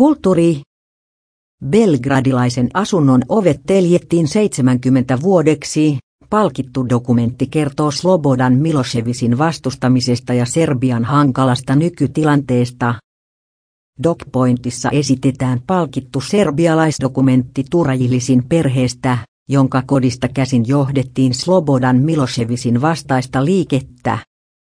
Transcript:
Kulttuuri. Belgradilaisen asunnon ovet teljettiin 70 vuodeksi. Palkittu dokumentti kertoo Slobodan Miloševićin vastustamisesta ja Serbian hankalasta nykytilanteesta. Dogpointissa esitetään palkittu serbialaisdokumentti Turajilisin perheestä, jonka kodista käsin johdettiin Slobodan Miloševićin vastaista liikettä.